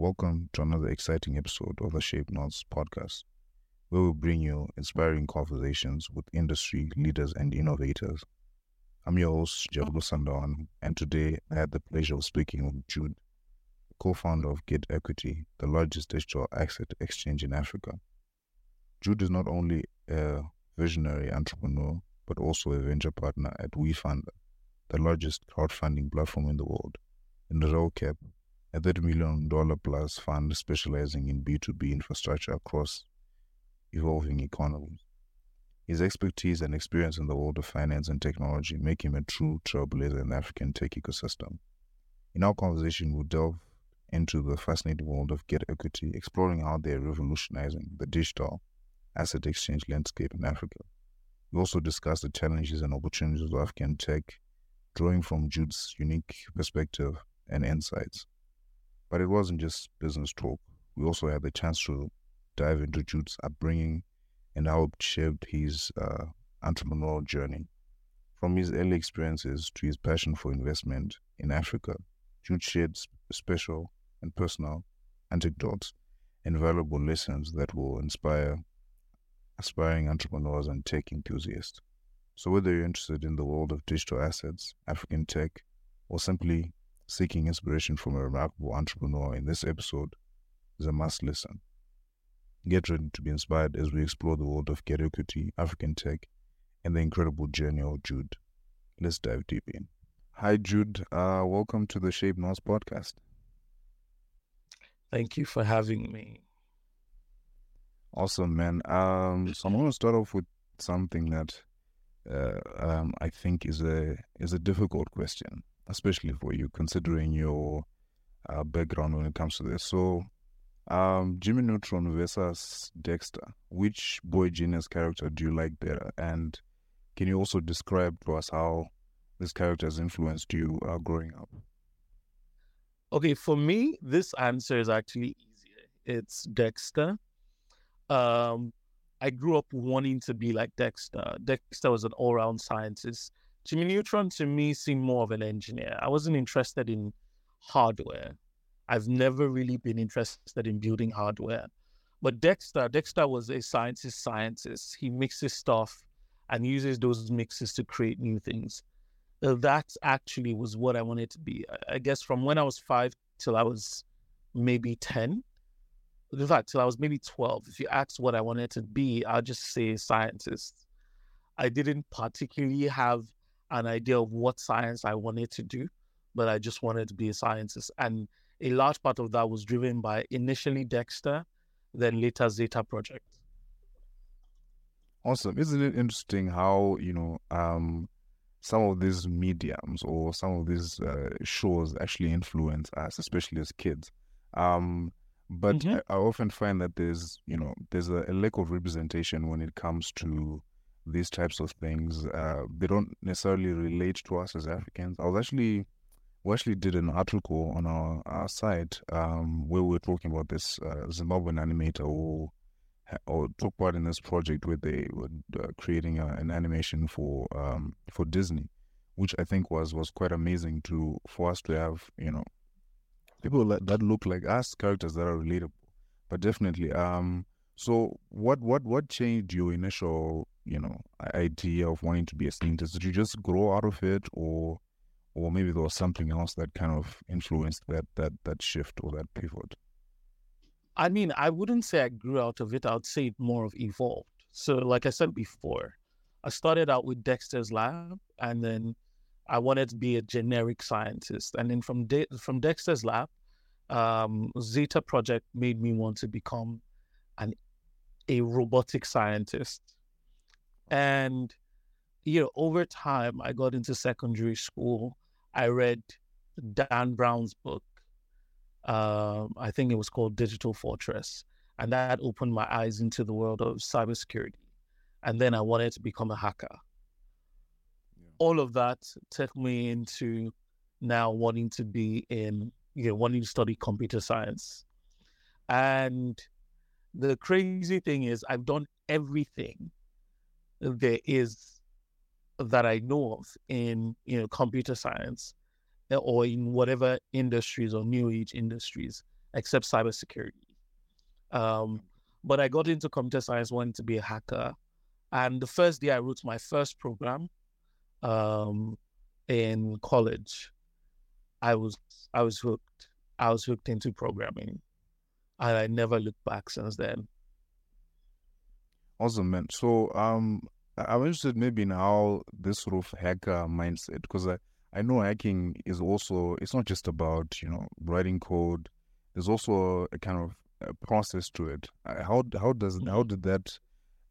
Welcome to another exciting episode of the Shape Notes podcast, where we bring you inspiring conversations with industry leaders and innovators. I'm your host, Jabulo Sandawan, and today I had the pleasure of speaking with Jude, co founder of Get Equity, the largest digital asset exchange in Africa. Jude is not only a visionary entrepreneur, but also a venture partner at WeFunder, the largest crowdfunding platform in the world, In the and ROCAP, a $30 million plus fund specializing in B2B infrastructure across evolving economies. His expertise and experience in the world of finance and technology make him a true trailblazer in the African tech ecosystem. In our conversation, we'll delve into the fascinating world of Get Equity, exploring how they're revolutionizing the digital asset exchange landscape in Africa. We also discuss the challenges and opportunities of African tech, drawing from Jude's unique perspective and insights. But it wasn't just business talk. We also had the chance to dive into Jude's upbringing and how it shaped his uh, entrepreneurial journey. From his early experiences to his passion for investment in Africa, Jude shared special and personal anecdotes and valuable lessons that will inspire aspiring entrepreneurs and tech enthusiasts. So, whether you're interested in the world of digital assets, African tech, or simply seeking inspiration from a remarkable entrepreneur in this episode is a must listen. Get ready to be inspired as we explore the world of Equity, African tech, and the incredible journey of Jude. Let's dive deep in. Hi, Jude. Uh, welcome to the Shape Notes podcast. Thank you for having me. Awesome, man. Um, so I'm going to start off with something that uh, um, I think is a is a difficult question especially for you, considering your uh, background when it comes to this. So, um, Jimmy Neutron versus Dexter, which boy genius character do you like better? And can you also describe to us how this character has influenced you uh, growing up? Okay, for me, this answer is actually easier. It's Dexter. Um, I grew up wanting to be like Dexter. Dexter was an all round scientist Jimmy Neutron to me seemed more of an engineer. I wasn't interested in hardware. I've never really been interested in building hardware. But Dexter, Dexter was a scientist scientist. He mixes stuff and uses those mixes to create new things. Uh, that actually was what I wanted to be. I guess from when I was five till I was maybe 10. In fact, till I was maybe 12. If you ask what I wanted to be, I'll just say scientist. I didn't particularly have an idea of what science I wanted to do, but I just wanted to be a scientist. And a large part of that was driven by initially Dexter, then later Zeta Project. Awesome. Isn't it interesting how, you know, um, some of these mediums or some of these uh, shows actually influence us, especially as kids. Um, but mm-hmm. I, I, often find that there's, you know, there's a, a lack of representation when it comes to these types of things. Uh, they don't necessarily relate to us as Africans. I was actually, we actually did an article on our, our site um, where we were talking about this uh, Zimbabwean animator who or took part in this project where they were uh, creating a, an animation for um, for Disney, which I think was was quite amazing to for us to have you know people that, that look like us, characters that are relatable. But definitely, um, so what what what changed your initial you know idea of wanting to be a scientist? Did you just grow out of it, or or maybe there was something else that kind of influenced that that that shift or that pivot? I mean, I wouldn't say I grew out of it. I would say it more of evolved. So, like I said before, I started out with Dexter's Lab, and then I wanted to be a generic scientist. And then from De- from Dexter's Lab, um, Zeta Project made me want to become an a robotic scientist. And, you know, over time, I got into secondary school. I read Dan Brown's book. Um, I think it was called Digital Fortress. And that opened my eyes into the world of cybersecurity. And then I wanted to become a hacker. Yeah. All of that took me into now wanting to be in, you know, wanting to study computer science. And the crazy thing is, I've done everything there is that I know of in you know computer science eh, or in whatever industries or new age industries except cybersecurity. Um, but I got into computer science, wanting to be a hacker. And the first day I wrote my first program um, in college, I was I was hooked. I was hooked into programming, and I never looked back since then. Awesome, man. So, um, I'm interested maybe in how this sort of hacker mindset, because I, I know hacking is also, it's not just about, you know, writing code. There's also a kind of a process to it. Uh, how, how does, how did that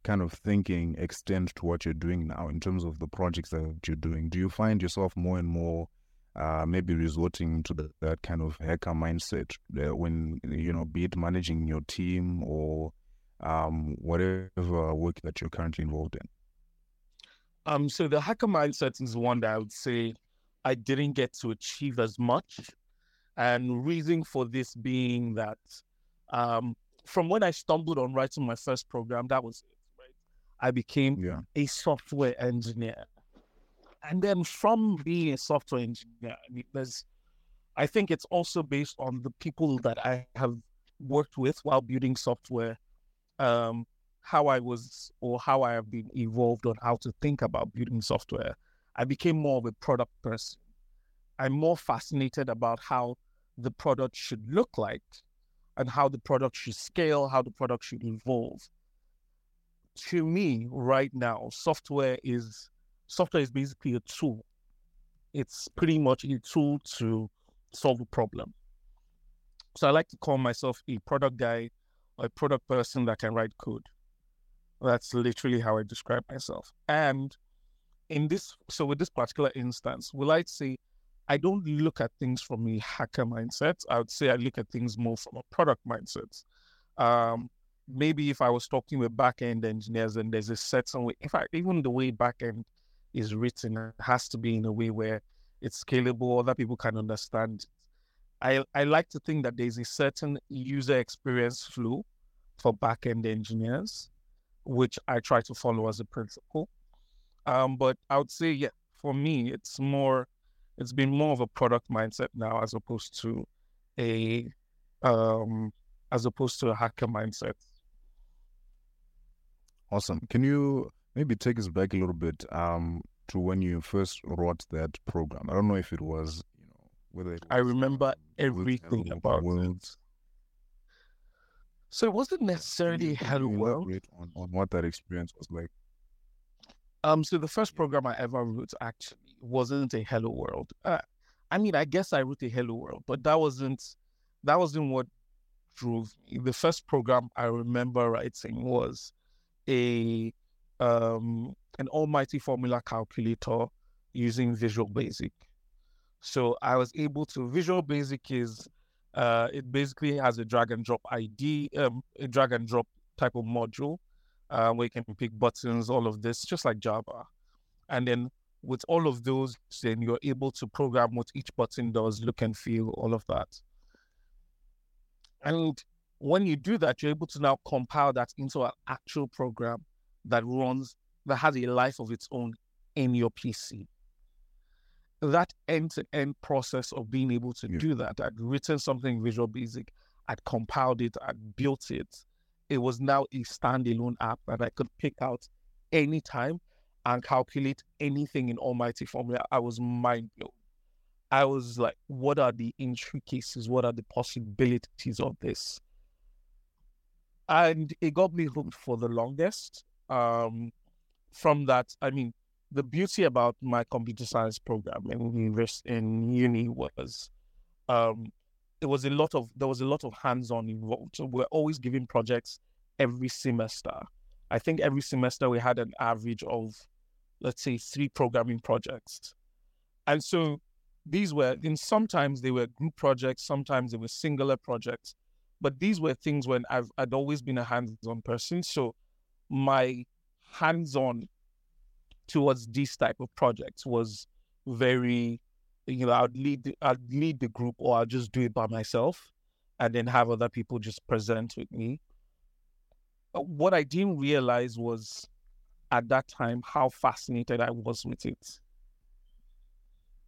kind of thinking extend to what you're doing now in terms of the projects that you're doing? Do you find yourself more and more uh, maybe resorting to the, that kind of hacker mindset uh, when, you know, be it managing your team or um, whatever work that you're currently involved in? Um, so the hacker mindset is one that I would say I didn't get to achieve as much. And reason for this being that um, from when I stumbled on writing my first program, that was it, right? I became yeah. a software engineer. And then from being a software engineer, I mean, there's, I think it's also based on the people that I have worked with while building software um, how I was or how I have been evolved on how to think about building software, I became more of a product person. I'm more fascinated about how the product should look like and how the product should scale, how the product should evolve. To me, right now, software is software is basically a tool. It's pretty much a tool to solve a problem. So I like to call myself a product guy a product person that can write code. That's literally how I describe myself. And in this, so with this particular instance, will I say I don't look at things from a hacker mindset? I would say I look at things more from a product mindset. Um, maybe if I was talking with backend engineers and there's a certain way, in fact, even the way backend is written has to be in a way where it's scalable, other people can understand I, I like to think that there's a certain user experience flow for backend engineers, which I try to follow as a principle. Um, but I would say, yeah, for me, it's more, it's been more of a product mindset now as opposed to a, um, as opposed to a hacker mindset. Awesome. Can you maybe take us back a little bit um, to when you first wrote that program? I don't know if it was I remember everything about it. So it wasn't necessarily Hello World. On, on what that experience was like. Um, so the first program I ever wrote actually wasn't a Hello World. Uh, I mean, I guess I wrote a Hello World, but that wasn't that wasn't what drove me. The first program I remember writing was a um an almighty formula calculator using Visual Basic. So I was able to Visual Basic is uh, it basically has a drag and drop ID, um, a drag and drop type of module uh, where you can pick buttons, all of this, just like Java. And then with all of those, then you're able to program what each button does, look and feel, all of that. And when you do that, you're able to now compile that into an actual program that runs, that has a life of its own in your PC that end-to-end process of being able to yeah. do that, I'd written something Visual Basic, I'd compiled it, I'd built it. It was now a standalone app that I could pick out anytime and calculate anything in Almighty Formula. I was mind blown. I was like, what are the intricacies? What are the possibilities of this? And it got me hooked for the longest. Um, from that, I mean, the beauty about my computer science program in university in uni was um, it was a lot of there was a lot of hands-on involved. So we're always giving projects every semester. I think every semester we had an average of let's say three programming projects. And so these were in sometimes they were group projects, sometimes they were singular projects. But these were things when I've I'd always been a hands-on person. So my hands-on towards these type of projects was very you know i'd lead i'd lead the group or i'll just do it by myself and then have other people just present with me. What i didn't realize was at that time how fascinated i was with it.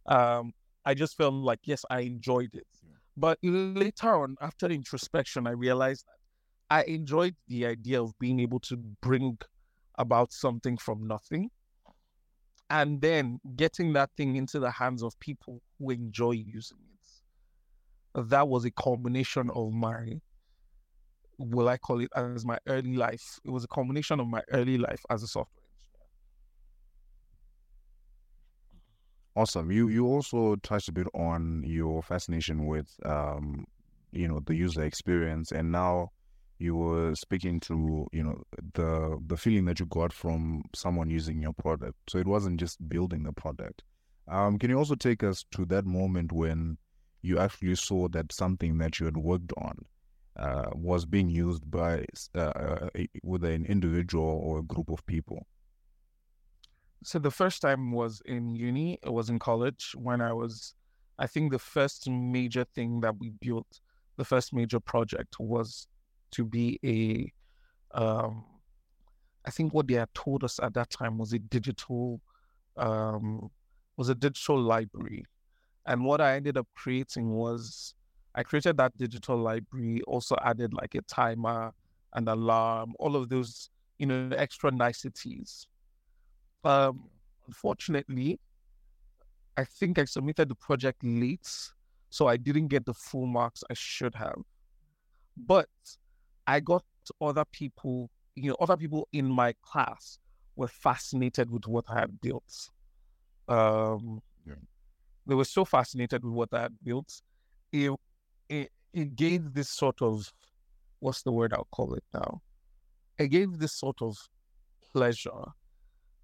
Um i just felt like yes i enjoyed it. But later on, after introspection, I realized that I enjoyed the idea of being able to bring about something from nothing and then getting that thing into the hands of people who enjoy using it. That was a combination of my, will I call it as my early life? It was a combination of my early life as a software engineer. Awesome. You you also touched a bit on your fascination with um, you know, the user experience and now you were speaking to you know the the feeling that you got from someone using your product. So it wasn't just building the product. Um, can you also take us to that moment when you actually saw that something that you had worked on uh, was being used by uh, with an individual or a group of people? So the first time was in uni it was in college when i was i think the first major thing that we built the first major project was to be a, um, I think what they had told us at that time was a digital, um, was a digital library, and what I ended up creating was I created that digital library, also added like a timer, and alarm, all of those, you know, extra niceties. Um, unfortunately, I think I submitted the project late, so I didn't get the full marks I should have. But I got other people, you know, other people in my class were fascinated with what I had built. Um, yeah. They were so fascinated with what I had built. It, it, it gave this sort of, what's the word I'll call it now? It gave this sort of pleasure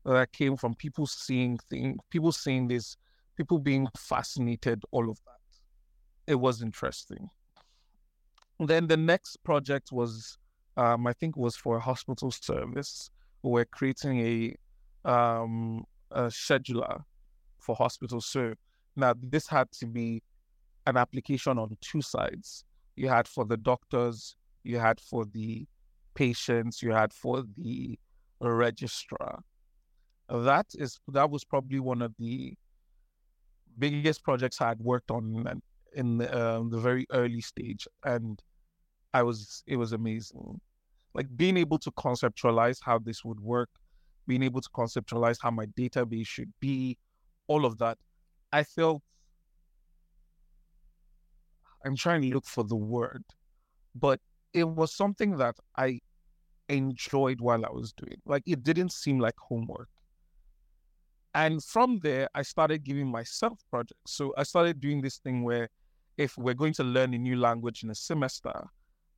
that came from people seeing things, people seeing this, people being fascinated, all of that. It was interesting. Then the next project was, um, I think, was for a hospital service. We're creating a, um, a scheduler for hospitals. So now this had to be an application on two sides. You had for the doctors, you had for the patients, you had for the registrar. That is that was probably one of the biggest projects I had worked on in the, um, the very early stage, and I was it was amazing. Like being able to conceptualize how this would work, being able to conceptualize how my database should be, all of that. I felt I'm trying to look for the word, but it was something that I enjoyed while I was doing. Like it didn't seem like homework. And from there, I started giving myself projects. So I started doing this thing where if we're going to learn a new language in a semester,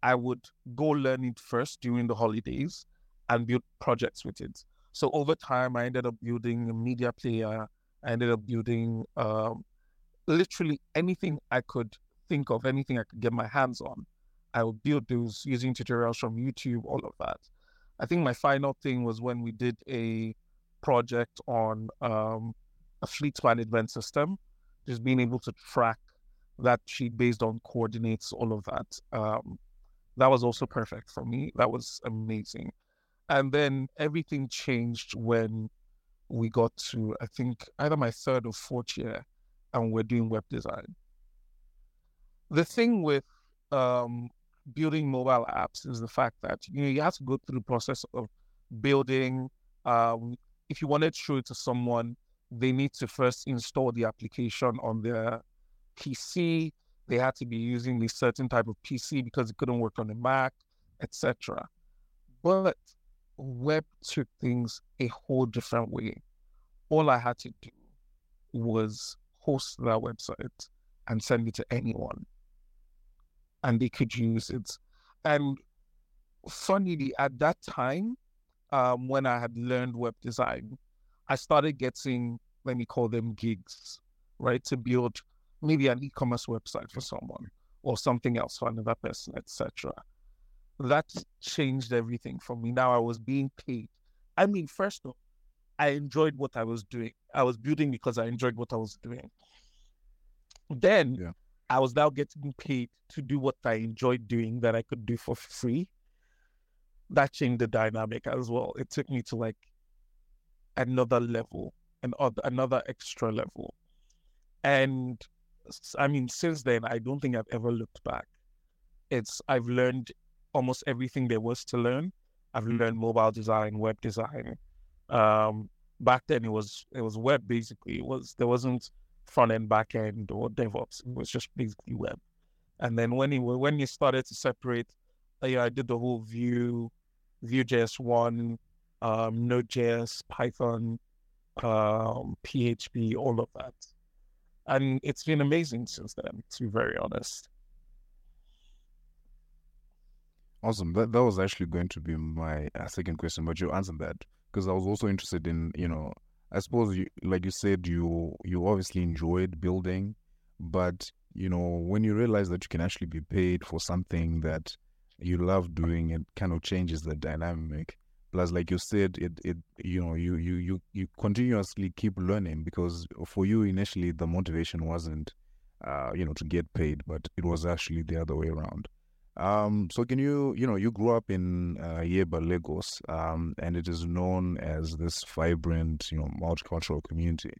I would go learn it first during the holidays and build projects with it. So over time, I ended up building a media player. I ended up building um, literally anything I could think of, anything I could get my hands on. I would build those using tutorials from YouTube, all of that. I think my final thing was when we did a project on um, a fleet management system, just being able to track that sheet based on coordinates, all of that. Um, that was also perfect for me. That was amazing. And then everything changed when we got to, I think, either my third or fourth year, and we're doing web design. The thing with um, building mobile apps is the fact that you know you have to go through the process of building. Um, if you wanted to show it to someone, they need to first install the application on their PC they had to be using a certain type of PC because it couldn't work on the Mac, etc. But web took things a whole different way. All I had to do was host that website and send it to anyone, and they could use it. And funnily, at that time, um, when I had learned web design, I started getting, let me call them gigs, right, to build maybe an e-commerce website for someone or something else for another person, etc. That changed everything for me. Now I was being paid. I mean, first of all, I enjoyed what I was doing. I was building because I enjoyed what I was doing. Then yeah. I was now getting paid to do what I enjoyed doing that I could do for free. That changed the dynamic as well. It took me to like another level, and another extra level. And I mean, since then, I don't think I've ever looked back. It's I've learned almost everything there was to learn. I've learned mobile design, web design. Um, back then, it was it was web basically. It was there wasn't front end, back end, or DevOps. It was just basically web. And then when you when you started to separate, uh, yeah, I did the whole Vue, Vue.js one, um, Node.js, Python, um, PHP, all of that. And it's been amazing since then, to be very honest. Awesome. That that was actually going to be my uh, second question, but you answered that because I was also interested in, you know, I suppose you, like you said, you you obviously enjoyed building, but you know, when you realize that you can actually be paid for something that you love doing, it kind of changes the dynamic. Plus, like you said, it it you know you you you you continuously keep learning because for you initially the motivation wasn't, uh, you know, to get paid, but it was actually the other way around. Um, so can you, you know, you grew up in uh, Yaba, Lagos, um, and it is known as this vibrant, you know, multicultural community.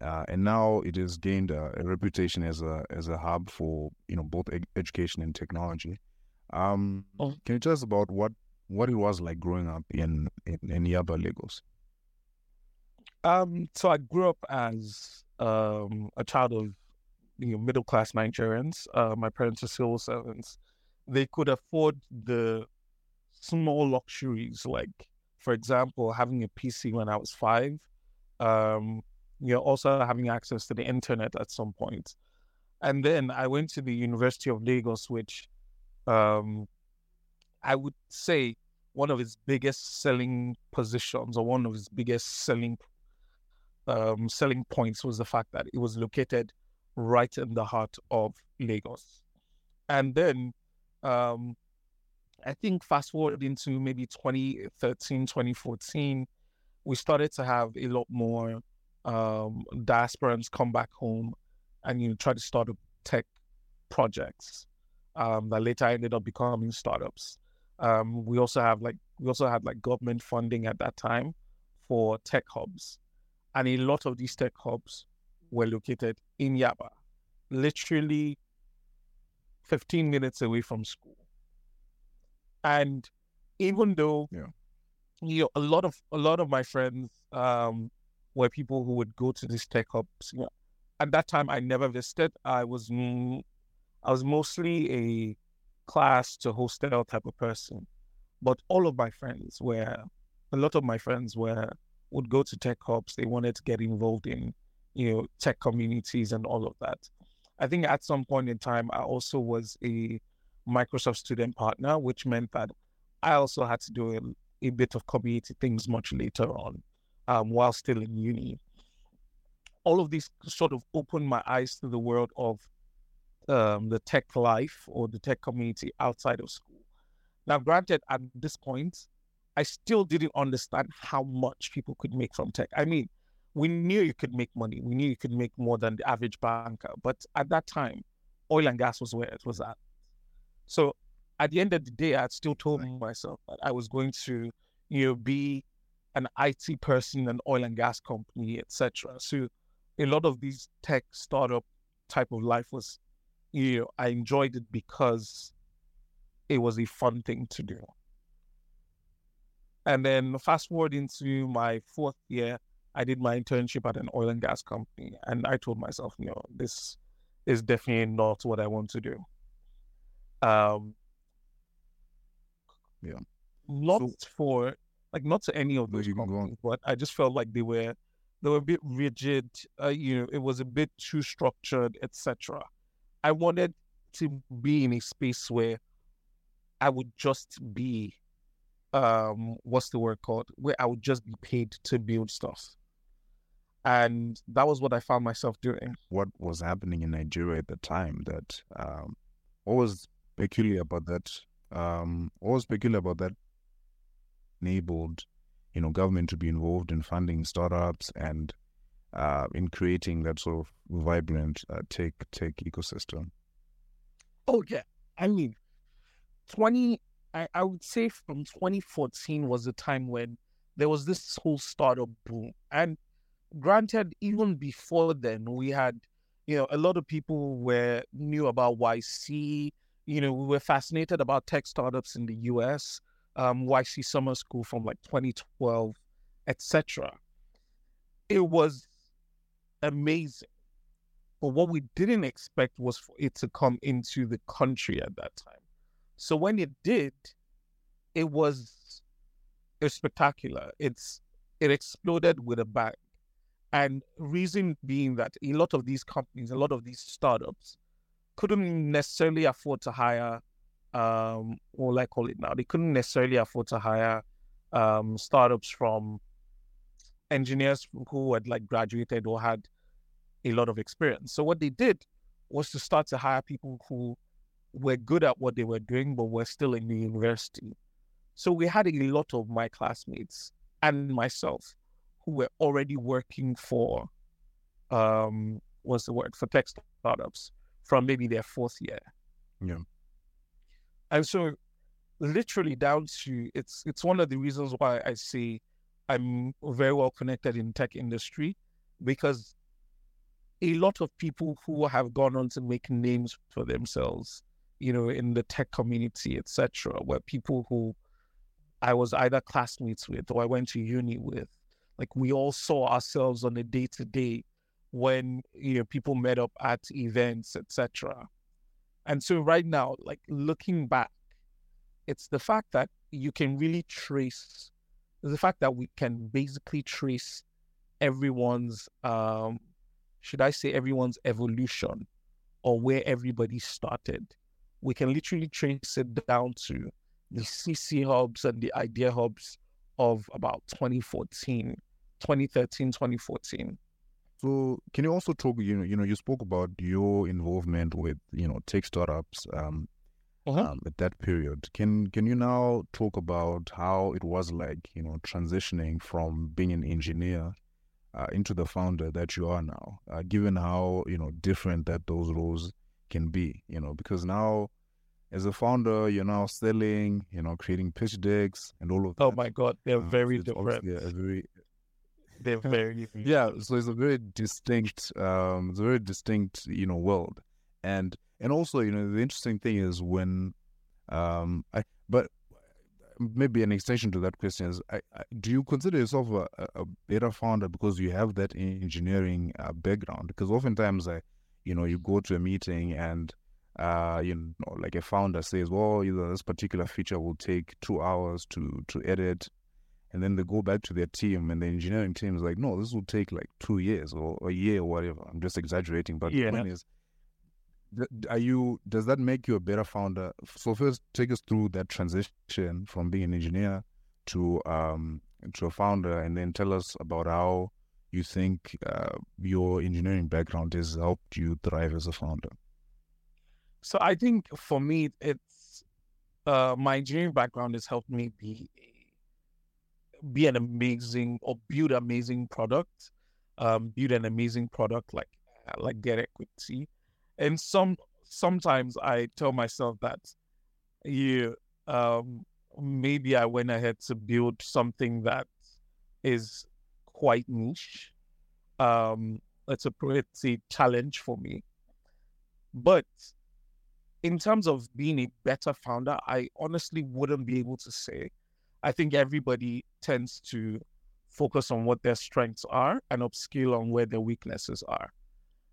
Uh, and now it has gained a, a, reputation as a as a hub for you know both ed- education and technology. Um, oh. Can you tell us about what what it was like growing up in in, in Yaba, Lagos? Um, so I grew up as um, a child of you know, middle class Nigerians. Uh, my parents are civil servants they could afford the small luxuries, like, for example, having a PC when I was five. Um, you know, also having access to the internet at some point. And then I went to the University of Lagos, which um, I would say one of his biggest selling positions or one of his biggest selling um, selling points was the fact that it was located right in the heart of Lagos. And then um, I think fast forward into maybe 2013, 2014, we started to have a lot more um, diasporans come back home and you know, try to start up tech projects um, that later ended up becoming startups. Um, we also have like we also had like government funding at that time for tech hubs, and a lot of these tech hubs were located in Yaba, literally 15 minutes away from school. And even though yeah. you know, a lot of a lot of my friends um, were people who would go to these tech hubs. You know, at that time, I never visited. I was I was mostly a class to hostel type of person, but all of my friends were a lot of my friends were would go to tech hubs. They wanted to get involved in you know tech communities and all of that. I think at some point in time, I also was a Microsoft student partner, which meant that I also had to do a, a bit of community things much later on um, while still in uni. All of these sort of opened my eyes to the world of um, the tech life or the tech community outside of school. Now, granted, at this point, I still didn't understand how much people could make from tech. I mean, we knew you could make money. We knew you could make more than the average banker. But at that time, oil and gas was where it was at. So at the end of the day, I still told myself that I was going to, you know, be an IT person, an oil and gas company, etc. So a lot of these tech startup type of life was, you know, I enjoyed it because it was a fun thing to do. And then fast forward into my fourth year, I did my internship at an oil and gas company, and I told myself, you know, this is definitely not what I want to do. Um, yeah, not so, for like not to any of those companies, but I just felt like they were they were a bit rigid. Uh, you know, it was a bit too structured, etc. I wanted to be in a space where I would just be um what's the word called where I would just be paid to build stuff and that was what I found myself doing. What was happening in Nigeria at the time that um, what was peculiar about that? Um, what was peculiar about that enabled, you know, government to be involved in funding startups and uh, in creating that sort of vibrant uh, tech tech ecosystem? Oh yeah, I mean, twenty. I, I would say from 2014 was the time when there was this whole startup boom, and granted, even before then, we had you know, a lot of people were knew about YC. You know, we were fascinated about tech startups in the US, um, YC Summer School from like 2012, etc. It was amazing. But what we didn't expect was for it to come into the country at that time. So when it did, it was it was spectacular. It's it exploded with a bang. And reason being that a lot of these companies, a lot of these startups couldn't necessarily afford to hire um will I call it now? They couldn't necessarily afford to hire um startups from engineers who had like graduated or had a lot of experience. So what they did was to start to hire people who were good at what they were doing, but were still in the university. So we had a lot of my classmates and myself who were already working for um what's the word for tech startups from maybe their fourth year. Yeah. And so literally down to it's it's one of the reasons why I say I'm very well connected in tech industry because a lot of people who have gone on to make names for themselves, you know, in the tech community, etc., were people who I was either classmates with or I went to uni with. Like we all saw ourselves on a day to day when you know people met up at events, etc. And so right now, like looking back, it's the fact that you can really trace the fact that we can basically trace everyone's um should I say everyone's evolution or where everybody started. We can literally trace it down to the CC hubs and the idea hubs of about 2014, 2013, 2014. So can you also talk, you know, you know, you spoke about your involvement with, you know, tech startups um, Uh-huh. um, at that period. Can can you now talk about how it was like, you know, transitioning from being an engineer uh, into the founder that you are now, uh, given how you know different that those roles can be, you know, because now as a founder, you're now selling, you know, creating pitch decks and all of that. Oh my God, they're Uh, very different. a very They're very different. yeah so it's a very distinct um it's a very distinct you know world and and also you know the interesting thing is when um i but maybe an extension to that question is I, I, do you consider yourself a, a- better founder because you have that engineering uh, background because oftentimes i you know you go to a meeting and uh you know like a founder says well you know this particular feature will take two hours to to edit and then they go back to their team and the engineering team is like no this will take like two years or a year or whatever i'm just exaggerating but Yeah. the point is are you does that make you a better founder? So first take us through that transition from being an engineer to um to a founder and then tell us about how you think uh, your engineering background has helped you thrive as a founder. So I think for me, it's uh, my engineering background has helped me be be an amazing or build amazing product, um, build an amazing product like like Get Equity, and some sometimes I tell myself that you um, maybe I went ahead to build something that is quite niche. Um, it's a pretty challenge for me, but in terms of being a better founder, I honestly wouldn't be able to say. I think everybody tends to focus on what their strengths are and upskill on where their weaknesses are.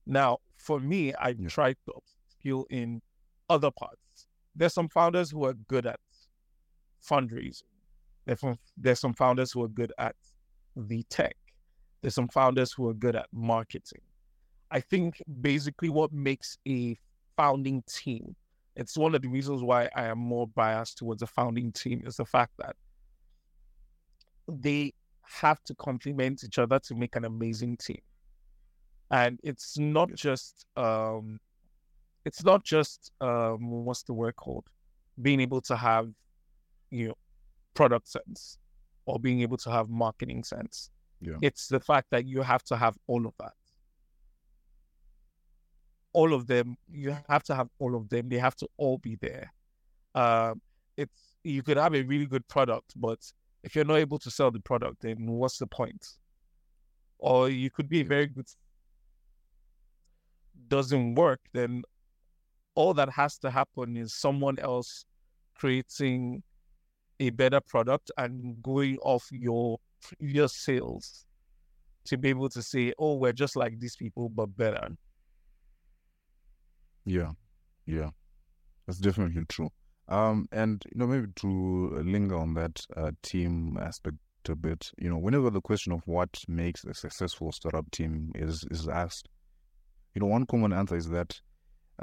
Now, for me, I Yeah. try to upskill in other parts. There's some founders who are good at fundraising. There's some, there's some founders who are good at the tech. There's some founders who are good at marketing. I think basically what makes a founding team. It's one of the reasons why I am more biased towards a founding team is the fact that they have to complement each other to make an amazing team. And it's not just um it's not just um what's the word called? Being able to have, you know, product sense or being able to have marketing sense. Yeah. It's the fact that you have to have all of that all of them you have to have all of them they have to all be there um it's you could have a really good product but if you're not able to sell the product then what's the point or you could be a very good doesn't work, then all that has to happen is someone else creating a better product and going off your previous sales to be able to say, oh, we're just like these people, but better. Yeah, yeah, that's definitely true. Um, and you know, maybe to linger on that uh, team aspect a bit, you know, whenever the question of what makes a successful startup team is is asked, you know, one common answer is that,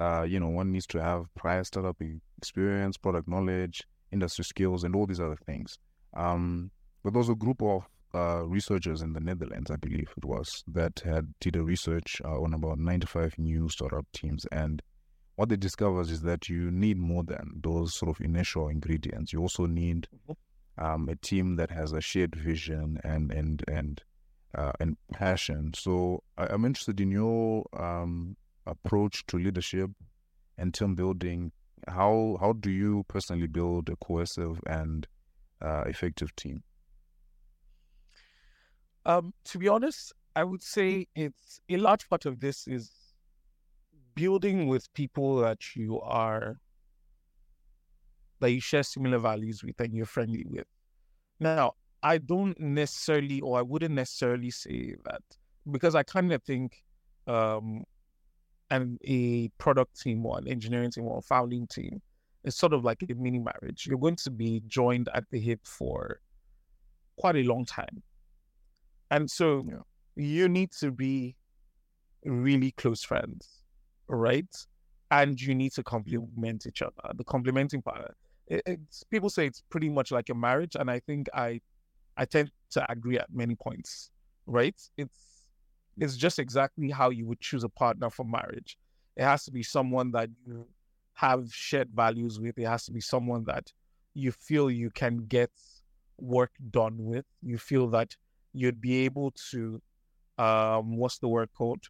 uh, you know, one needs to have prior startup experience, product knowledge, industry skills, and all these other things. Um, but there was a group of uh, researchers in the Netherlands, I believe it was, that had did a research uh, on about 95 new startup teams. And what they discovered is that you need more than those sort of initial ingredients. You also need mm-hmm. um, a team that has a shared vision and and and uh, and passion. So I, am interested in your um, approach to leadership and team building. How how do you personally build a cohesive and uh, effective team? Um, to be honest, I would say it's a large part of this is building with people that you are that you share similar values with and you're friendly with. Now, I don't necessarily, or I wouldn't necessarily say that because I kind of think, um, and a product team or an engineering team or a founding team is sort of like a mini marriage. You're going to be joined at the hip for quite a long time. And so yeah. you need to be really close friends, right? And you need to complement each other. The complementing part, it, it's people say it's pretty much like a marriage, and I think I, I tend to agree at many points, right? It's it's just exactly how you would choose a partner for marriage. It has to be someone that you have shared values with. It has to be someone that you feel you can get work done with. You feel that you'd be able to, um, what's the word called?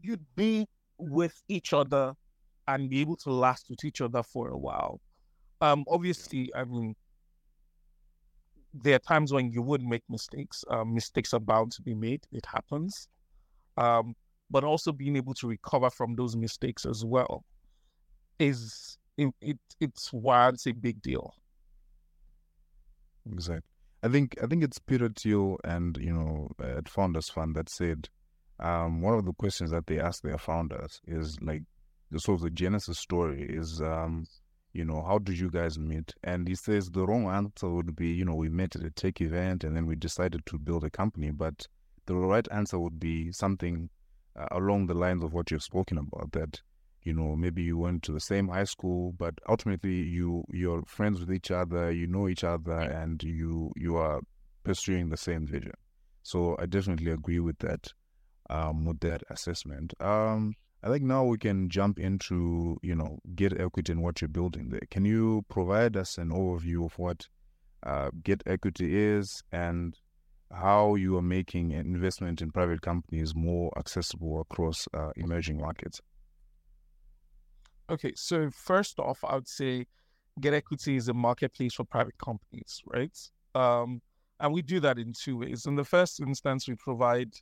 You'd be with each other and be able to last with each other for a while. Um, obviously, I mean, there are times when you would make mistakes. Um, mistakes are bound to be made. It happens. Um, but also being able to recover from those mistakes as well is it, it it's why it's a big deal. Exactly. I think I think it's Peter Thiel and you know at Founders Fund that said um, one of the questions that they ask their founders is like the sort of the genesis story is um, you know how did you guys meet? And he says the wrong answer would be you know we met at a tech event and then we decided to build a company but the right answer would be something uh, along the lines of what you've spoken about that you know maybe you went to the same high school but ultimately you you're friends with each other you know each other and you you are pursuing the same vision. So i definitely agree with that um with that assessment. Um i think now we can jump into you know get equity and what you're building there can you provide us an overview of what uh, get equity is and how you are making investment in private companies more accessible across uh, emerging markets Okay, so first off, I would say Get Equity is a marketplace for private companies, right? Um, and we do that in two ways. In the first instance, we provide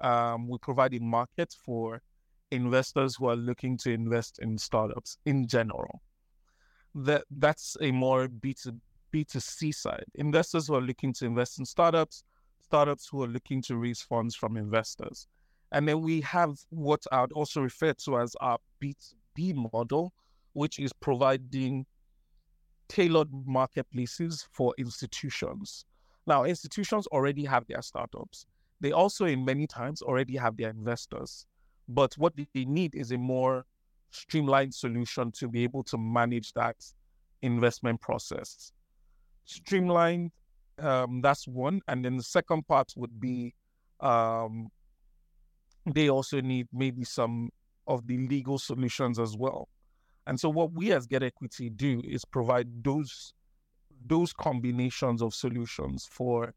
um, we provide a market for investors who are looking to invest in startups in general. That that's a more B to B to C side. Investors who are looking to invest in startups, startups who are looking to raise funds from investors. And then we have what I'd also refer to as our B2B model, which is providing tailored marketplaces for institutions. Now, institutions already have their startups. They also, in many times, already have their investors. But what they need is a more streamlined solution to be able to manage that investment process. Streamlined, um, that's one. And then the second part would be um, they also need maybe some of the legal solutions as well. And so what we as Get Equity do is provide those those combinations of solutions for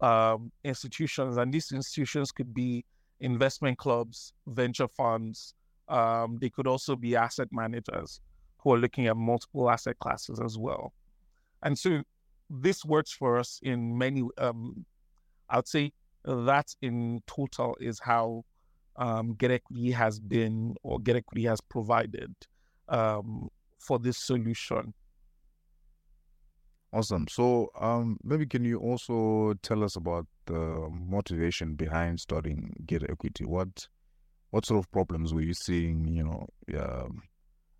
um, institutions, and these institutions could be investment clubs, venture funds. Um, they could also be asset managers who are looking at multiple asset classes as well. And so this works for us in many. Um, I'd say that in total is how um, Get Equity has been or Get Equity has provided um, for this solution. Awesome. So, um, maybe can you also tell us about the motivation behind starting Get Equity? What what sort of problems were you seeing, you know, um,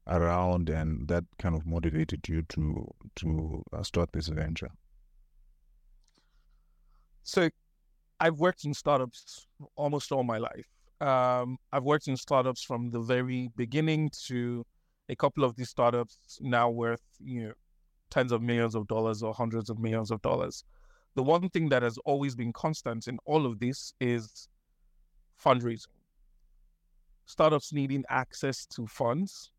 around, and that kind of motivated you to to uh, start this venture? So, I've worked in startups almost all my life. Um, I've worked in startups from the very beginning to a couple of these startups now worth you know tens of millions of dollars or hundreds of millions of dollars. The one thing that has always been constant in all of this is fundraising. Startups needing access to funds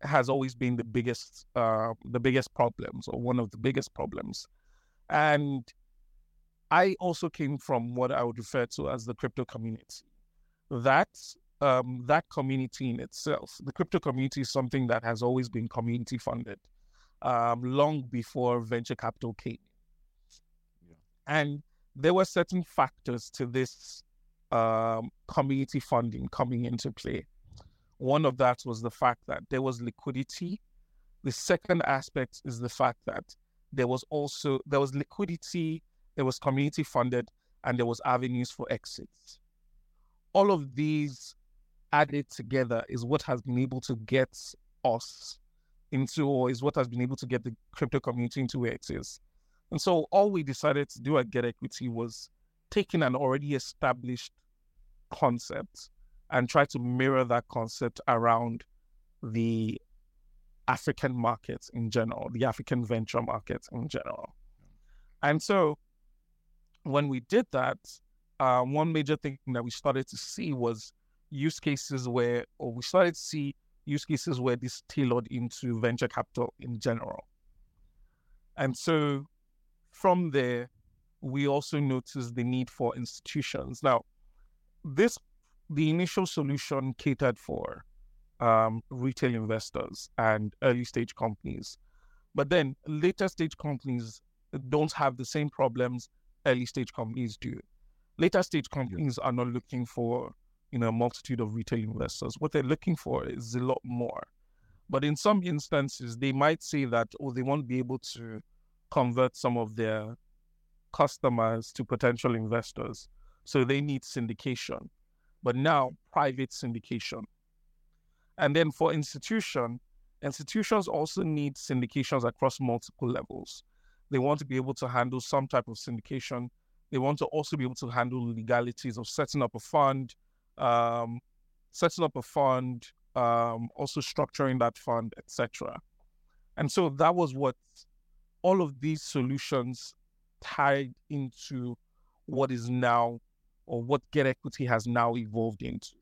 has always been the biggest uh, the biggest problems or one of the biggest problems. And I also came from what I would refer to as the crypto community. That um, that community in itself, the crypto community is something that has always been community funded um, long before venture capital came. Yeah. And there were certain factors to this um, community funding coming into play. One of that was the fact that there was liquidity. The second aspect is the fact that there was also there was liquidity, there was community funded, and there was avenues for exits. All of these added together is what has been able to get us into or is what has been able to get the crypto community into where it is. And so all we decided to do at Get Equity was taking an already established concept and try to mirror that concept around the African markets in general, the African venture markets in general. And so when we did that, uh, one major thing that we started to see was use cases where, or we started to see use cases where this tailored into venture capital in general. And so from there, we also noticed the need for institutions. Now, this the initial solution catered for um, retail investors and early stage companies, but then later stage companies don't have the same problems early stage companies do. Later stage companies are not looking for you know, a multitude of retail investors. What they're looking for is a lot more. But in some instances, they might say that, oh, they won't be able to convert some of their customers to potential investors. So they need syndication. But now, private syndication. And then for institution, institutions also need syndications across multiple levels. They want to be able to handle some type of syndication. They want to also be able to handle legalities of setting up a fund, um, setting up a fund, um, also structuring that fund, etc. And so that was what all of these solutions tied into what is now or what Get Equity has now evolved into.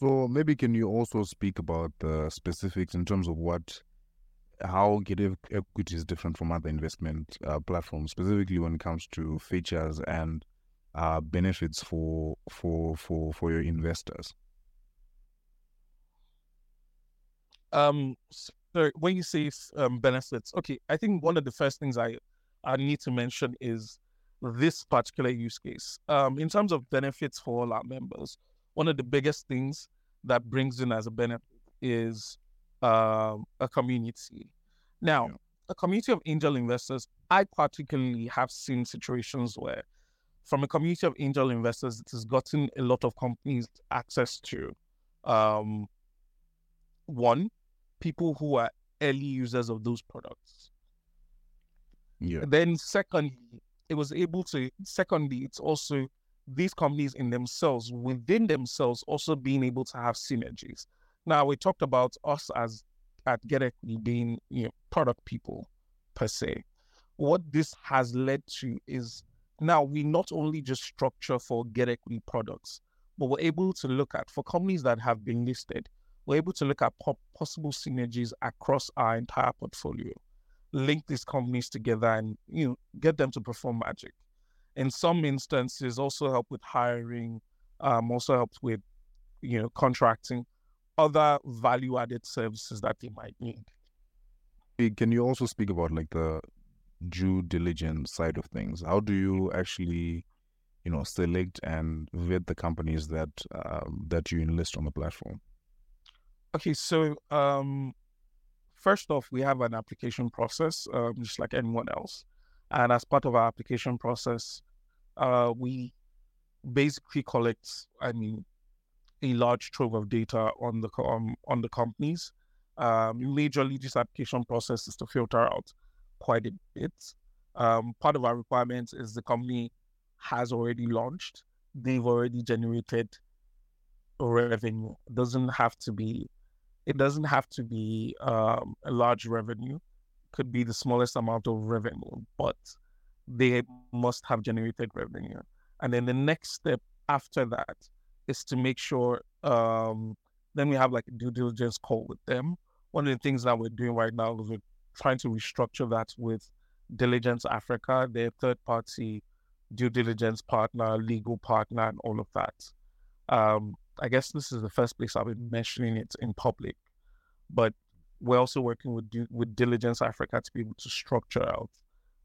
So maybe can you also speak about the specifics in terms of what how Get Equity is different from other investment uh, platforms, specifically when it comes to features and uh, benefits for for for for your investors? Um, so when you say um, benefits, okay, I think one of the first things I I need to mention is this particular use case. Um, in terms of benefits for all our members, one of the biggest things that brings in as a benefit is uh, a community. Now, yeah. a community of angel investors, I particularly have seen situations where from a community of angel investors, it has gotten a lot of companies access to um, one, people who are early users of those products. Yeah. Then secondly, it was able to secondly, it's also these companies in themselves, within themselves, also being able to have synergies. Now we talked about us as at Get Equity being you know product people per se. What this has led to is now we not only just structure for get equity products, but we're able to look at for companies that have been listed, we're able to look at po- possible synergies across our entire portfolio, link these companies together, and you know get them to perform magic. In some instances, also help with hiring, um, also help with you know contracting, other value-added services that they might need. Can you also speak about like the due diligence side of things? How do you actually you know, select and vet the companies that um, that you enlist on the platform? Okay, so um, first off, we have an application process, um, just like anyone else, and as part of our application process, uh, we basically collect, I mean, a large trove of data on the um, on the companies. Um, majorly, this application process is to filter out quite a bit. Um, part of our requirements is the company has already launched. They've already generated revenue. It doesn't have to be. It doesn't have to be um, a large revenue. It could be the smallest amount of revenue, but they must have generated revenue. And then the next step after that is to make sure. Um, then we have like due diligence call with them. One of the things that we're doing right now is we're trying to restructure that with Diligence Africa, their third party due diligence partner, legal partner, and all of that. Um, I guess this is the first place I've been mentioning it in public, but we're also working with with Diligence Africa to be able to structure out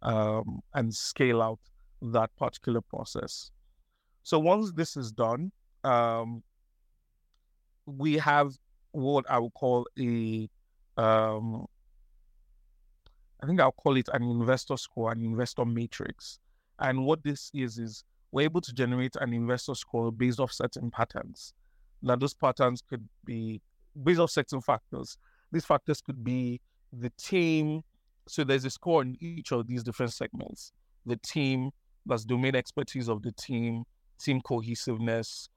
um, and scale out that particular process. So once this is done, um, we have what I would call a um, I think I'll call it an investor score, an investor matrix. And what this is, is we're able to generate an investor score based off certain patterns. Now, those patterns could be based off certain factors. These factors could be the team. So there's a score in each of these different segments. The team, that's domain expertise of the team, team cohesiveness.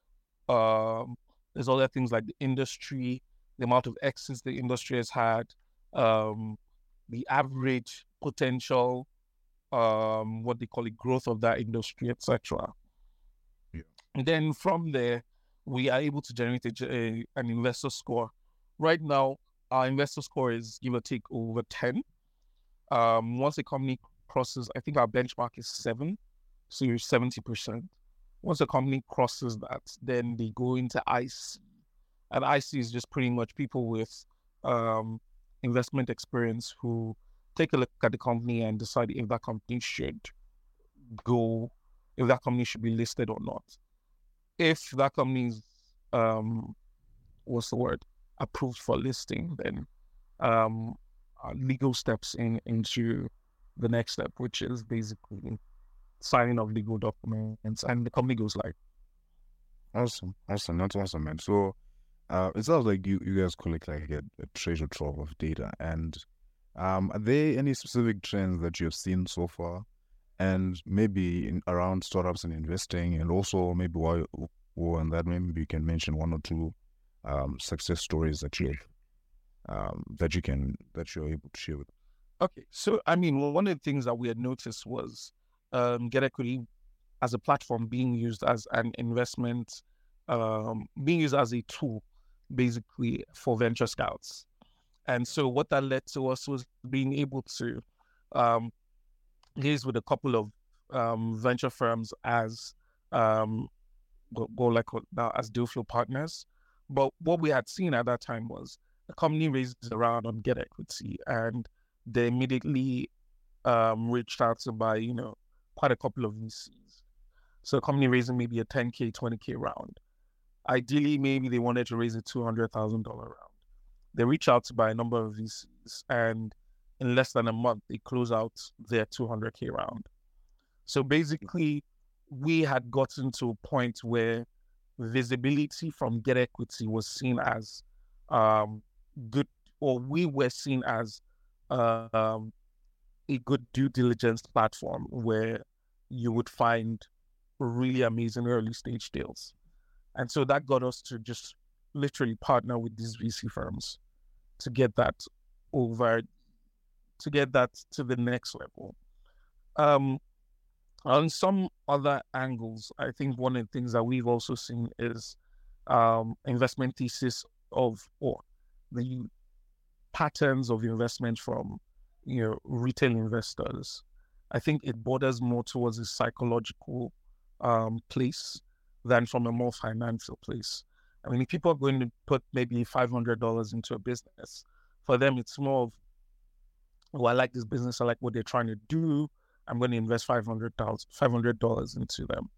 Um, there's other things like the industry, the amount of exits the industry has had, um, the average potential, um, what they call it, growth of that industry, etc. Yeah. And then from there, we are able to generate a, a, an investor score. Right now, our investor score is give or take over 10. Um, once a company crosses, I think our benchmark is seven, so you're 70%. Once a company crosses that, then they go into IC. And IC is just pretty much people with um, investment experience who take a look at the company and decide if that company should go, if that company should be listed or not. If that company is, um, what's the word, approved for listing, then um, uh, legal steps in into the next step, which is basically signing of legal documents, and the company goes live. Awesome, awesome, that's awesome, man. So uh, it sounds like you, you guys collect like a, a treasure trove of data. And um, are there any specific trends that you've seen so far? And maybe in, around startups and investing, and also maybe while or on that, maybe you can mention one or two um, success stories that you um, that you can that you're able to share with. Okay, so I mean, well, one of the things that we had noticed was um, Get Equity as a platform being used as an investment, um, being used as a tool basically for venture scouts. And so what that led to us was being able to um, liaise with a couple of um, venture firms as um, go, like now as deal flow partners. But what we had seen at that time was a company raised around on Get Equity, and they immediately um, reached out to buy, you know, quite a couple of VCs. So the company raising maybe a 10k, 20k round. Ideally, maybe they wanted to raise a two hundred thousand dollar round. They reach out to buy a number of VCs, and in less than a month, they close out their two hundred k round. So basically, we had gotten to a point where visibility from Get Equity was seen as um, good, or we were seen as uh, um, a good due diligence platform where you would find really amazing early stage deals. And so that got us to just literally partner with these VC firms to get that over, to get that to the next level. Um, on some other angles, I think one of the things that we've also seen is um, investment thesis of or the patterns of investment from you know retail investors. I think it borders more towards a psychological um, place than from a more financial place. I mean, if people are going to put maybe $500 into a business, for them, it's more of, oh, I like this business. I like what they're trying to do. I'm going to invest $500, $500 into them.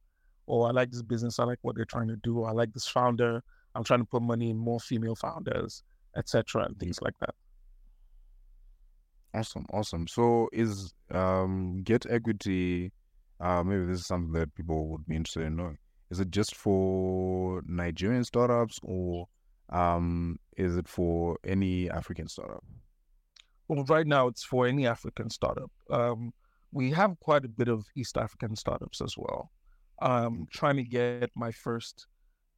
or I like this business, I like what they're trying to do, I like this founder, I'm trying to put money in more female founders, etc., and things like that. Awesome, awesome. So is um Get Equity uh maybe this is something that people would be interested in knowing. Is it just for Nigerian startups or um is it for any African startup? Well, right now it's for any African startup. Um, we have quite a bit of East African startups as well. Um, trying to get my first,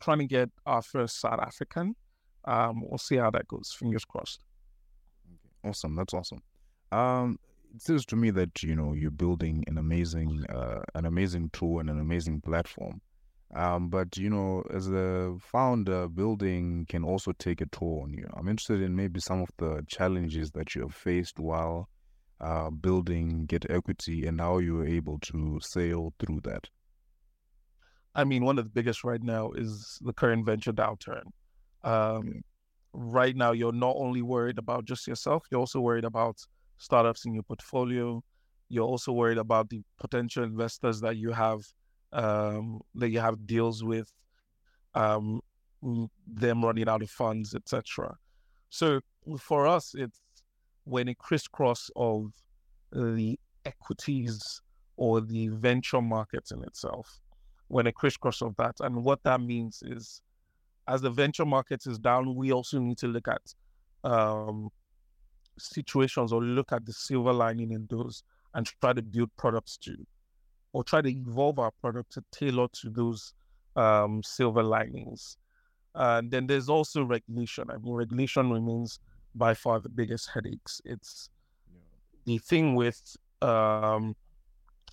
trying to get our first South African. Um, we'll see how that goes. Fingers crossed. Awesome. That's awesome. Um, it seems to me that you know you're building an amazing, uh, an amazing tool and an amazing platform. Um, but you know, as a founder, building can also take a toll on you. I'm interested in maybe some of the challenges that you have faced while uh, building Get Equity and how you were able to sail through that. I mean, one of the biggest right now is the current venture downturn. Um, right now, you're not only worried about just yourself, you're also worried about startups in your portfolio. You're also worried about the potential investors that you have um, that you have deals with, um, them running out of funds, etc. So for us, it's when a crisscross of the equities or the venture market in itself, when a crisscross of that, and what that means is, as the venture market is down, we also need to look at um, situations or look at the silver lining in those and try to build products to or try to evolve our product to tailor to those um, silver linings. And then there's also regulation. I mean, regulation remains by far the biggest headaches. It's yeah. the thing with um,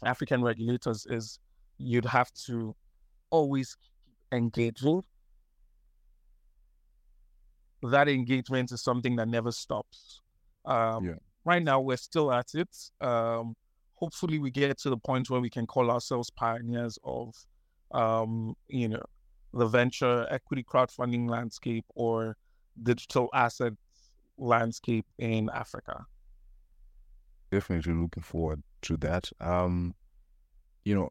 African regulators is you'd have to always keep engaging. That engagement is something that never stops. Um, yeah. Right now, we're still at it. Um, hopefully we get to the point where we can call ourselves pioneers of um, you know the venture equity crowdfunding landscape or digital assets landscape in Africa. Definitely looking forward to that. Um, you know,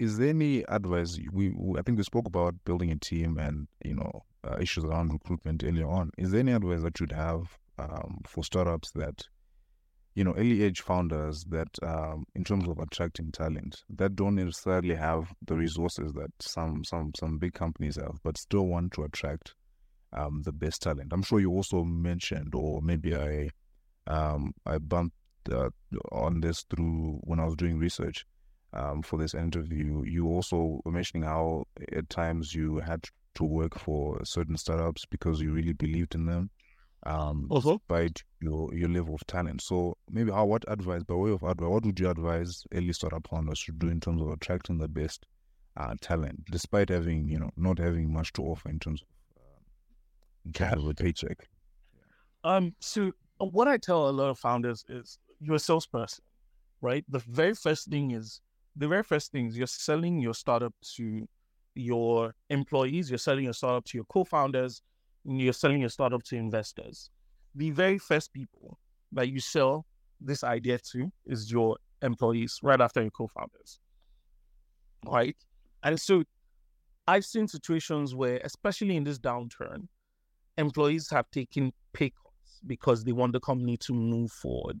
is there any advice we, we, I think we spoke about building a team and you know uh, issues around recruitment earlier on. Is there any advice that you'd have um, for startups that you know, early age founders that, um, in terms of attracting talent, that don't necessarily have the resources that some some some big companies have, but still want to attract um, the best talent. I'm sure you also mentioned, or maybe I um, I bumped uh, on this through when I was doing research um, for this interview. You also were mentioning how at times you had to work for certain startups because you really believed in them um, also despite your your level of talent. So maybe how what advice, by way of advice, what would you advise early startup founders to do in terms of attracting the best uh, talent, despite having you know not having much to offer in terms of um, kind of a paycheck? Um. So uh, what I tell a lot of founders is you're a salesperson, right? The very first thing is the very first thing is you're selling your startup to your employees. You're selling your startup to your co-founders you're selling your startup to investors, the very first people that you sell this idea to is your employees right after your co-founders. Right? And so I've seen situations where, especially in this downturn, employees have taken pay cuts because they want the company to move forward.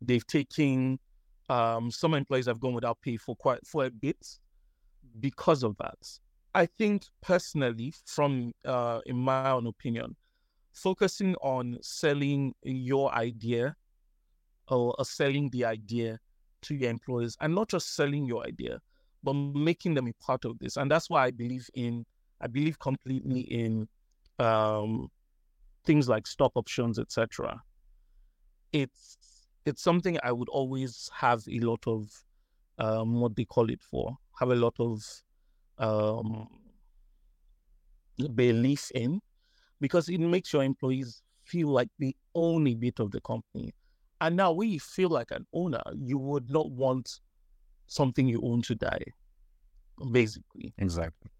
They've taken um, some employees have gone without pay for quite for a bit because of that. I think personally, from uh, in my own opinion, focusing on selling your idea or, or selling the idea to your employees and not just selling your idea, but making them a part of this. And that's why I believe in, I believe completely in um, things like stock options, etc. It's it's something I would always have a lot of um, what they call it for, have a lot of um, belief in because it makes your employees feel like they own a bit of the company. And now, when you feel like an owner, you would not want something you own to die, basically. Exactly.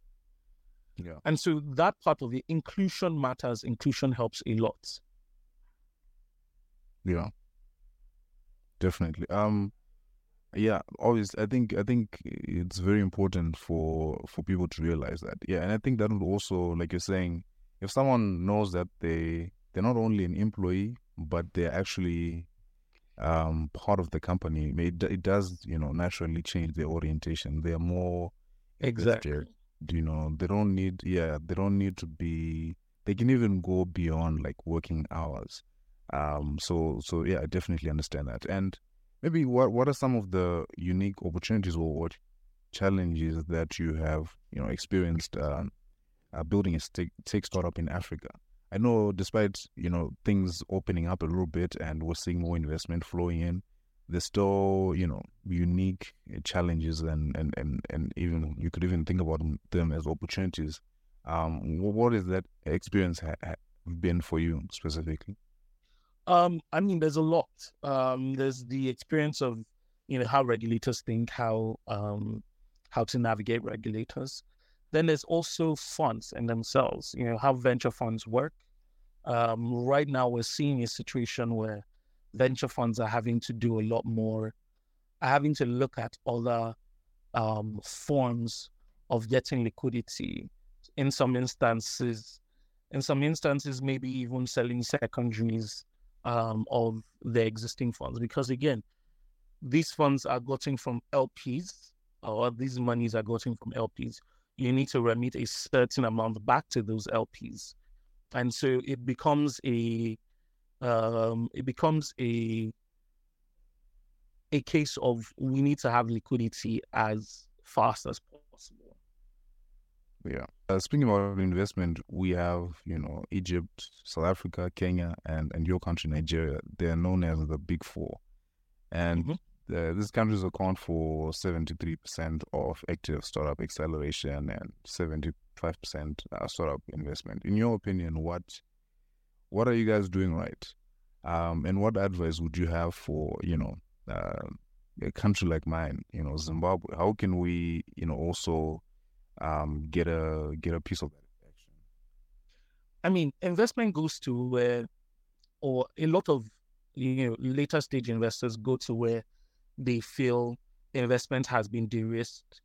Yeah. And so that part of the inclusion matters. Inclusion helps a lot. Yeah. Definitely. Um, yeah always. i think i think it's very important for for people to realize that yeah and i think that would also like you're saying if someone knows that they they're not only an employee but they're actually um part of the company it, it does you know naturally change their orientation. They're more exactly. You know they don't need yeah they don't need to be they can even go beyond like working hours. Um so so yeah i definitely understand that. And maybe what what are some of the unique opportunities or challenges that you have you know experienced uh, uh, building a tech, startup in Africa? I know despite you know things opening up a little bit and we're seeing more investment flowing in, there's still you know unique challenges and and and, and even you could even think about them as opportunities. Um, what is that experience ha- been for you specifically? Um, I mean, there's a lot. Um, there's the experience of, you know, how regulators think, how um, how to navigate regulators. Then there's also funds in themselves. You know, how venture funds work. Um, right now, we're seeing a situation where venture funds are having to do a lot more, are having to look at other um, forms of getting liquidity. In some instances, in some instances, maybe even selling secondaries um, of the existing funds because again, these funds are gotten from LPs or these monies are gotten from LPs. You need to remit a certain amount back to those LPs, and so it becomes a um, it becomes a a case of we need to have liquidity as fast as. Yeah. Uh, speaking about investment, we have you know Egypt, South Africa, Kenya, and and your country, Nigeria. They are known as the Big Four, and mm-hmm. uh, these countries account for seventy three percent of active startup acceleration and seventy five percent uh, startup investment. In your opinion, what what are you guys doing right? Um, and what advice would you have for you know uh, a country like mine, you know Zimbabwe? How can we you know also um, get a get a piece of that action? I mean, investment goes to where, or a lot of you know later stage investors go to where they feel investment has been de-risked.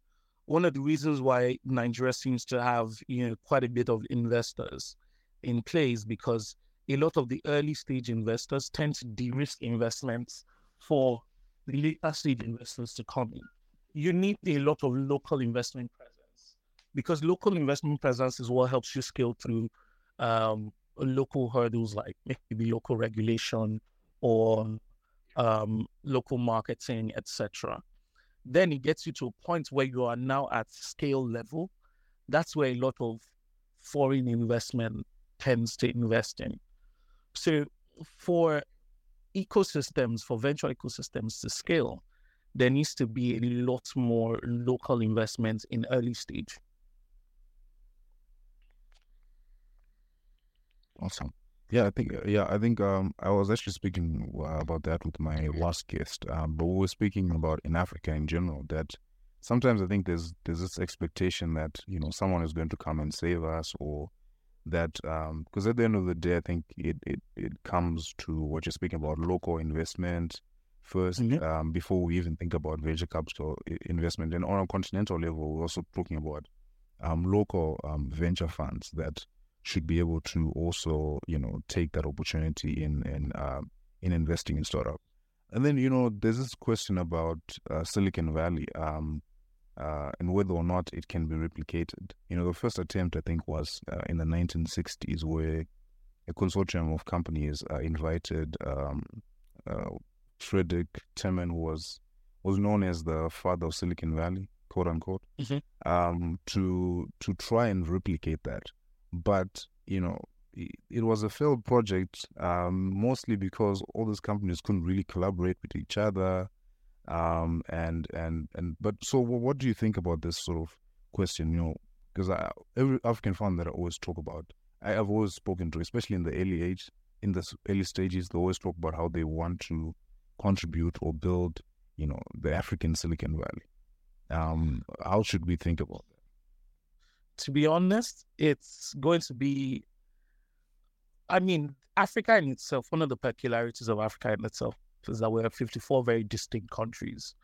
One of the reasons why Nigeria seems to have you know quite a bit of investors in place because a lot of the early stage investors tend to de-risk investments for the later stage investors to come in. You need a lot of local investment because local investment presence is what helps you scale through um, local hurdles like maybe local regulation or um, local marketing, etc. Then it gets you to a point where you are now at scale level. That's where a lot of foreign investment tends to invest in. So for ecosystems, for venture ecosystems to scale, there needs to be a lot more local investment in early stage. Awesome. Yeah, I think yeah, I think um I was actually speaking uh, about that with my last guest. Um, but we were speaking about in Africa in general that sometimes I think there's there's this expectation that you know someone is going to come and save us or that um because at the end of the day I think it it, it comes to what you're speaking about local investment 1st mm-hmm. um, before we even think about venture capital investment and on a continental level we're also talking about um local um venture funds that should be able to also, you know, take that opportunity in in um, in investing in startup. And then you know, there's this question about uh, Silicon Valley um, uh, and whether or not it can be replicated. You know, the first attempt I think was uh, in the 1960s, where a consortium of companies uh, invited um, uh, Frederick Terman, who was was known as the father of Silicon Valley, quote unquote, mm-hmm. um, to to try and replicate that but you know it, was a failed project um, mostly because all these companies couldn't really collaborate with each other um, and and and but so what do you think about this sort of question you know because every african fund that i always talk about I, have always spoken to especially in the early age in the early stages they always talk about how they want to contribute or build you know the african silicon valley. Um, how should we think about that to be honest, it's going to be. I mean, Africa in itself, one of the peculiarities of Africa in itself is that we have 54 very distinct countries.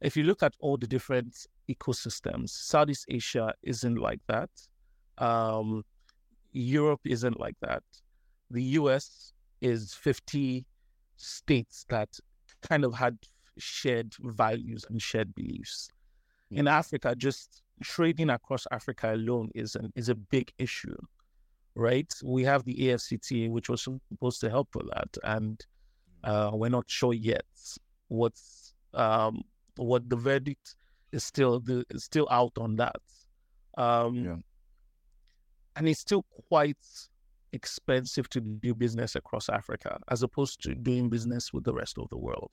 if you look at all the different ecosystems, Southeast Asia isn't like that. Um, Europe isn't like that. The US is 50 states that kind of had shared values and shared beliefs. In Africa, just trading across Africa alone is an, is a big issue, right? We have the AfCFTA, which was supposed to help with that, and uh, we're not sure yet what's um, what the verdict is still the, is still out on that. Um, Yeah. and it's still quite expensive to do business across Africa as opposed to doing business with the rest of the world.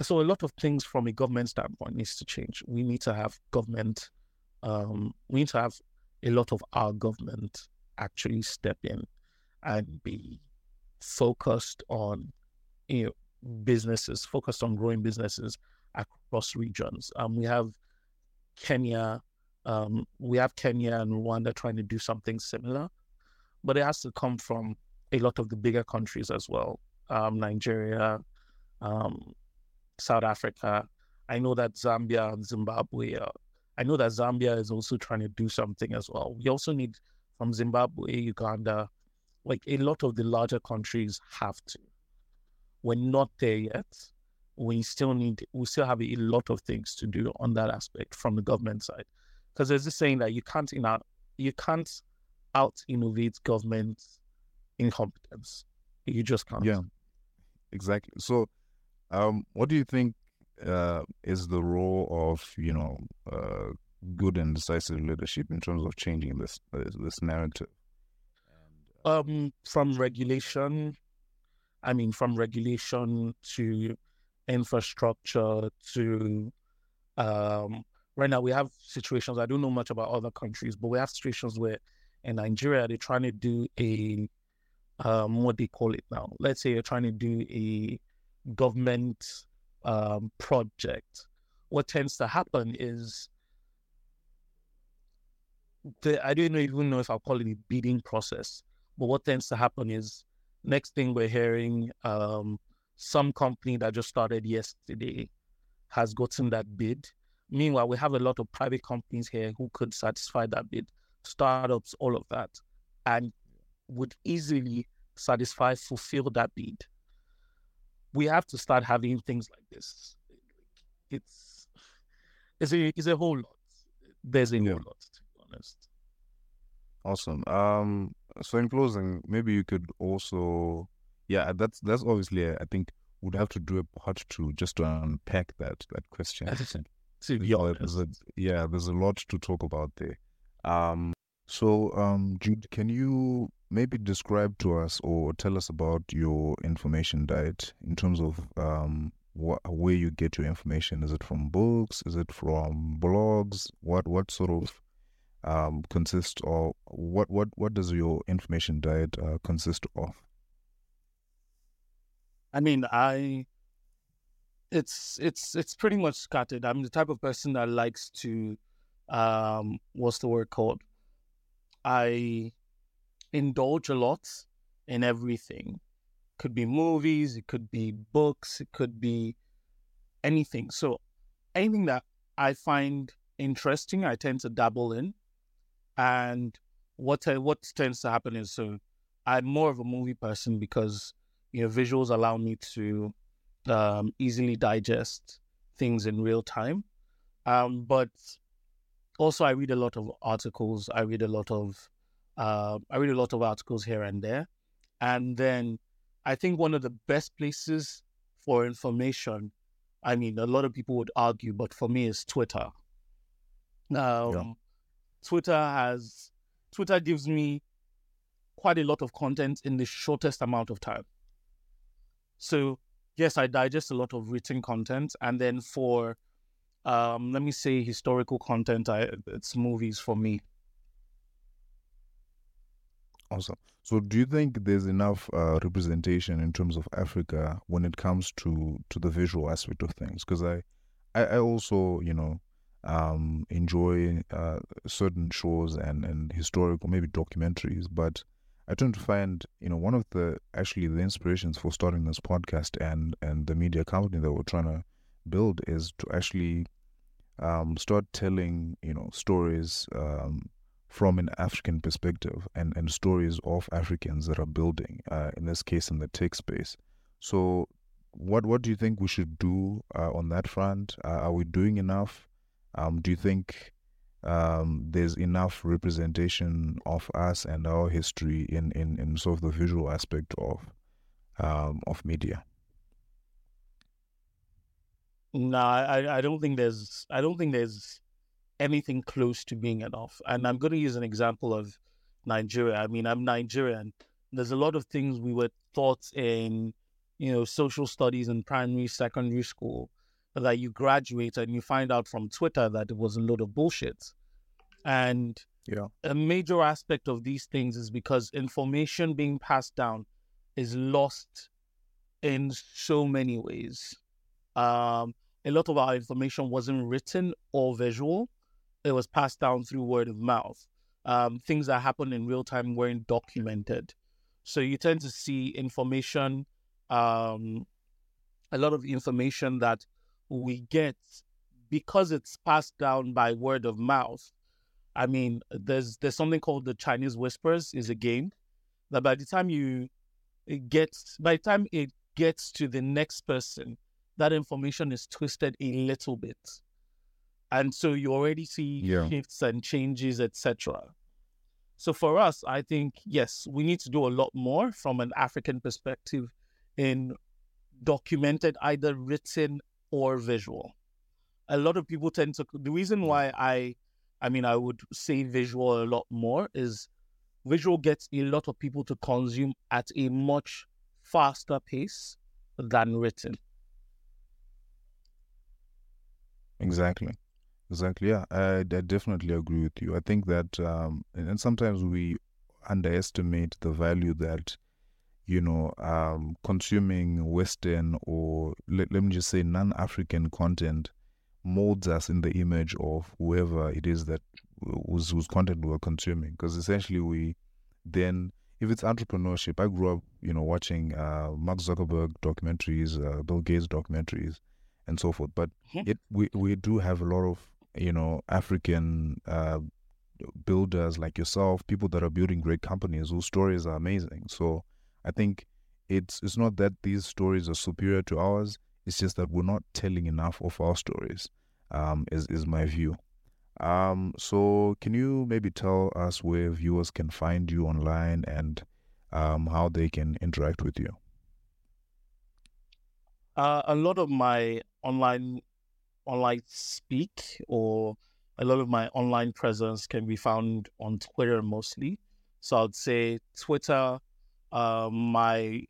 So a lot of things from a government standpoint needs to change. We need to have government, um, we need to have a lot of our government actually step in and be focused on you know businesses, focused on growing businesses across regions. Um, we have Kenya, um, we have Kenya and Rwanda trying to do something similar, but it has to come from a lot of the bigger countries as well. Um, Nigeria, um, South Africa. I know that Zambia and Zimbabwe. Are, I know that Zambia is also trying to do something as well. We also need from Zimbabwe, Uganda, like a lot of the larger countries have to. We're not there yet. We still need. We still have a lot of things to do on that aspect from the government side, because there's this saying that you can't out, you can't out innovate government incompetence. You just can't. Yeah, exactly. So, um, what do you think uh, is the role of you know uh, good and decisive leadership in terms of changing this this narrative? Um, from regulation, I mean, from regulation to infrastructure to um, right now we have situations. I don't know much about other countries, but we have situations where in Nigeria they're trying to do a um, what they call it now. Let's say you're trying to do a government um, project. What tends to happen is the I don't even know if I'll call it a bidding process, but what tends to happen is next thing we're hearing um, some company that just started yesterday has gotten that bid. Meanwhile, we have a lot of private companies here who could satisfy that bid, startups, all of that, and would easily satisfy, fulfill that bid. We have to start having things like this. It's it's a it's a whole lot. There's a Yeah. whole lot, to be honest. Awesome. Um, so in closing, maybe you could also, yeah, that's that's obviously I think would have to do a part two just to unpack that that question. To be honest. there's a, yeah, there's a lot to talk about there. Um, so um, Jude, can you maybe describe to us or tell us about your information diet in terms of um, what where you get your information? Is it from books? Is it from blogs? What what sort of um consist of what what what does your information diet uh, consist of? I mean, I it's it's it's pretty much scattered. I'm the type of person that likes to um what's the word called? I indulge a lot in everything. Could be movies, it could be books, it could be anything. So anything that I find interesting, I tend to dabble in. And what I, what tends to happen is so I'm more of a movie person because you know visuals allow me to um, easily digest things in real time. Um, but also, I read a lot of articles. I read a lot of uh, I read a lot of articles here and there, and then I think one of the best places for information. I mean, a lot of people would argue, but for me, is Twitter. Um, Twitter has Twitter gives me quite a lot of content in the shortest amount of time. So yes, I digest a lot of written content, and then for um, let me say historical content, I it's movies for me. Awesome. So, do you think there's enough uh, representation in terms of Africa when it comes to to the visual aspect of things? Because I, I, I also, you know, um, enjoy uh, certain shows and and historical, maybe documentaries, but I tend to find, you know, one of the actually the inspirations for starting this podcast and and the media company that we're trying to build is to actually um, start telling, you know, stories um, from an African perspective and, and stories of Africans that are building, uh, in this case, in the tech space. So, what what do you think we should do uh, on that front? Uh, are we doing enough? Um, do you think um, there's enough representation of us and our history in, in, in sort of the visual aspect of um, of media? No, I, I don't think there's I don't think there's anything close to being enough. And I'm going to use an example of Nigeria. I mean, I'm Nigerian. There's a lot of things we were taught in, you know, social studies in primary, secondary school that you graduate and you find out from Twitter that it was a load of bullshit. And yeah. a major aspect of these things is because information being passed down is lost in so many ways. Um, a lot of our information wasn't written or visual, it was passed down through word of mouth. Um, things that happened in real time weren't documented. So you tend to see information, um, a lot of information that we get because it's passed down by word of mouth. I mean, there's there's something called the Chinese whispers is a game that by the time you it gets by the time it gets to the next person, that information is twisted a little bit. And so you already see yeah. shifts and changes, etc. So for us, I think yes, we need to do a lot more from an African perspective in documented, either written or visual. A lot of people tend to the reason why I I mean I would say visual a lot more is visual gets a lot of people to consume at a much faster pace than written. Exactly. Exactly. Yeah, I, I definitely agree with you. I think that, um, and sometimes we underestimate the value that you know, um, consuming Western or let, let me just say non African content molds us in the image of whoever it is that whose, whose content we're consuming. Because essentially, we then, if it's entrepreneurship, I grew up, you know, watching uh, Mark Zuckerberg documentaries, uh, Bill Gates documentaries, and so forth. But mm-hmm. it we, we do have a lot of, you know, African uh, builders like yourself, people that are building great companies whose stories are amazing. So, I think it's it's not that these stories are superior to ours. It's just that we're not telling enough of our stories. Um, is is my view. Um, so can you maybe tell us where viewers can find you online and um, how they can interact with you? Uh, a lot of my online online speak or a lot of my online presence can be found on Twitter mostly. So I'd say Twitter, uh, my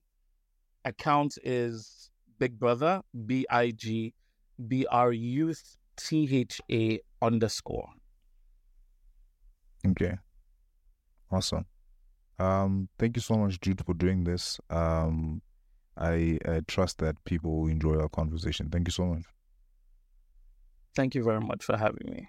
account is Big Brother, B I G B R U T H A underscore. Okay. Awesome. Um, thank you so much, Jude, for doing this. Um, I, I trust that people will enjoy our conversation. Thank you so much. Thank you very much for having me.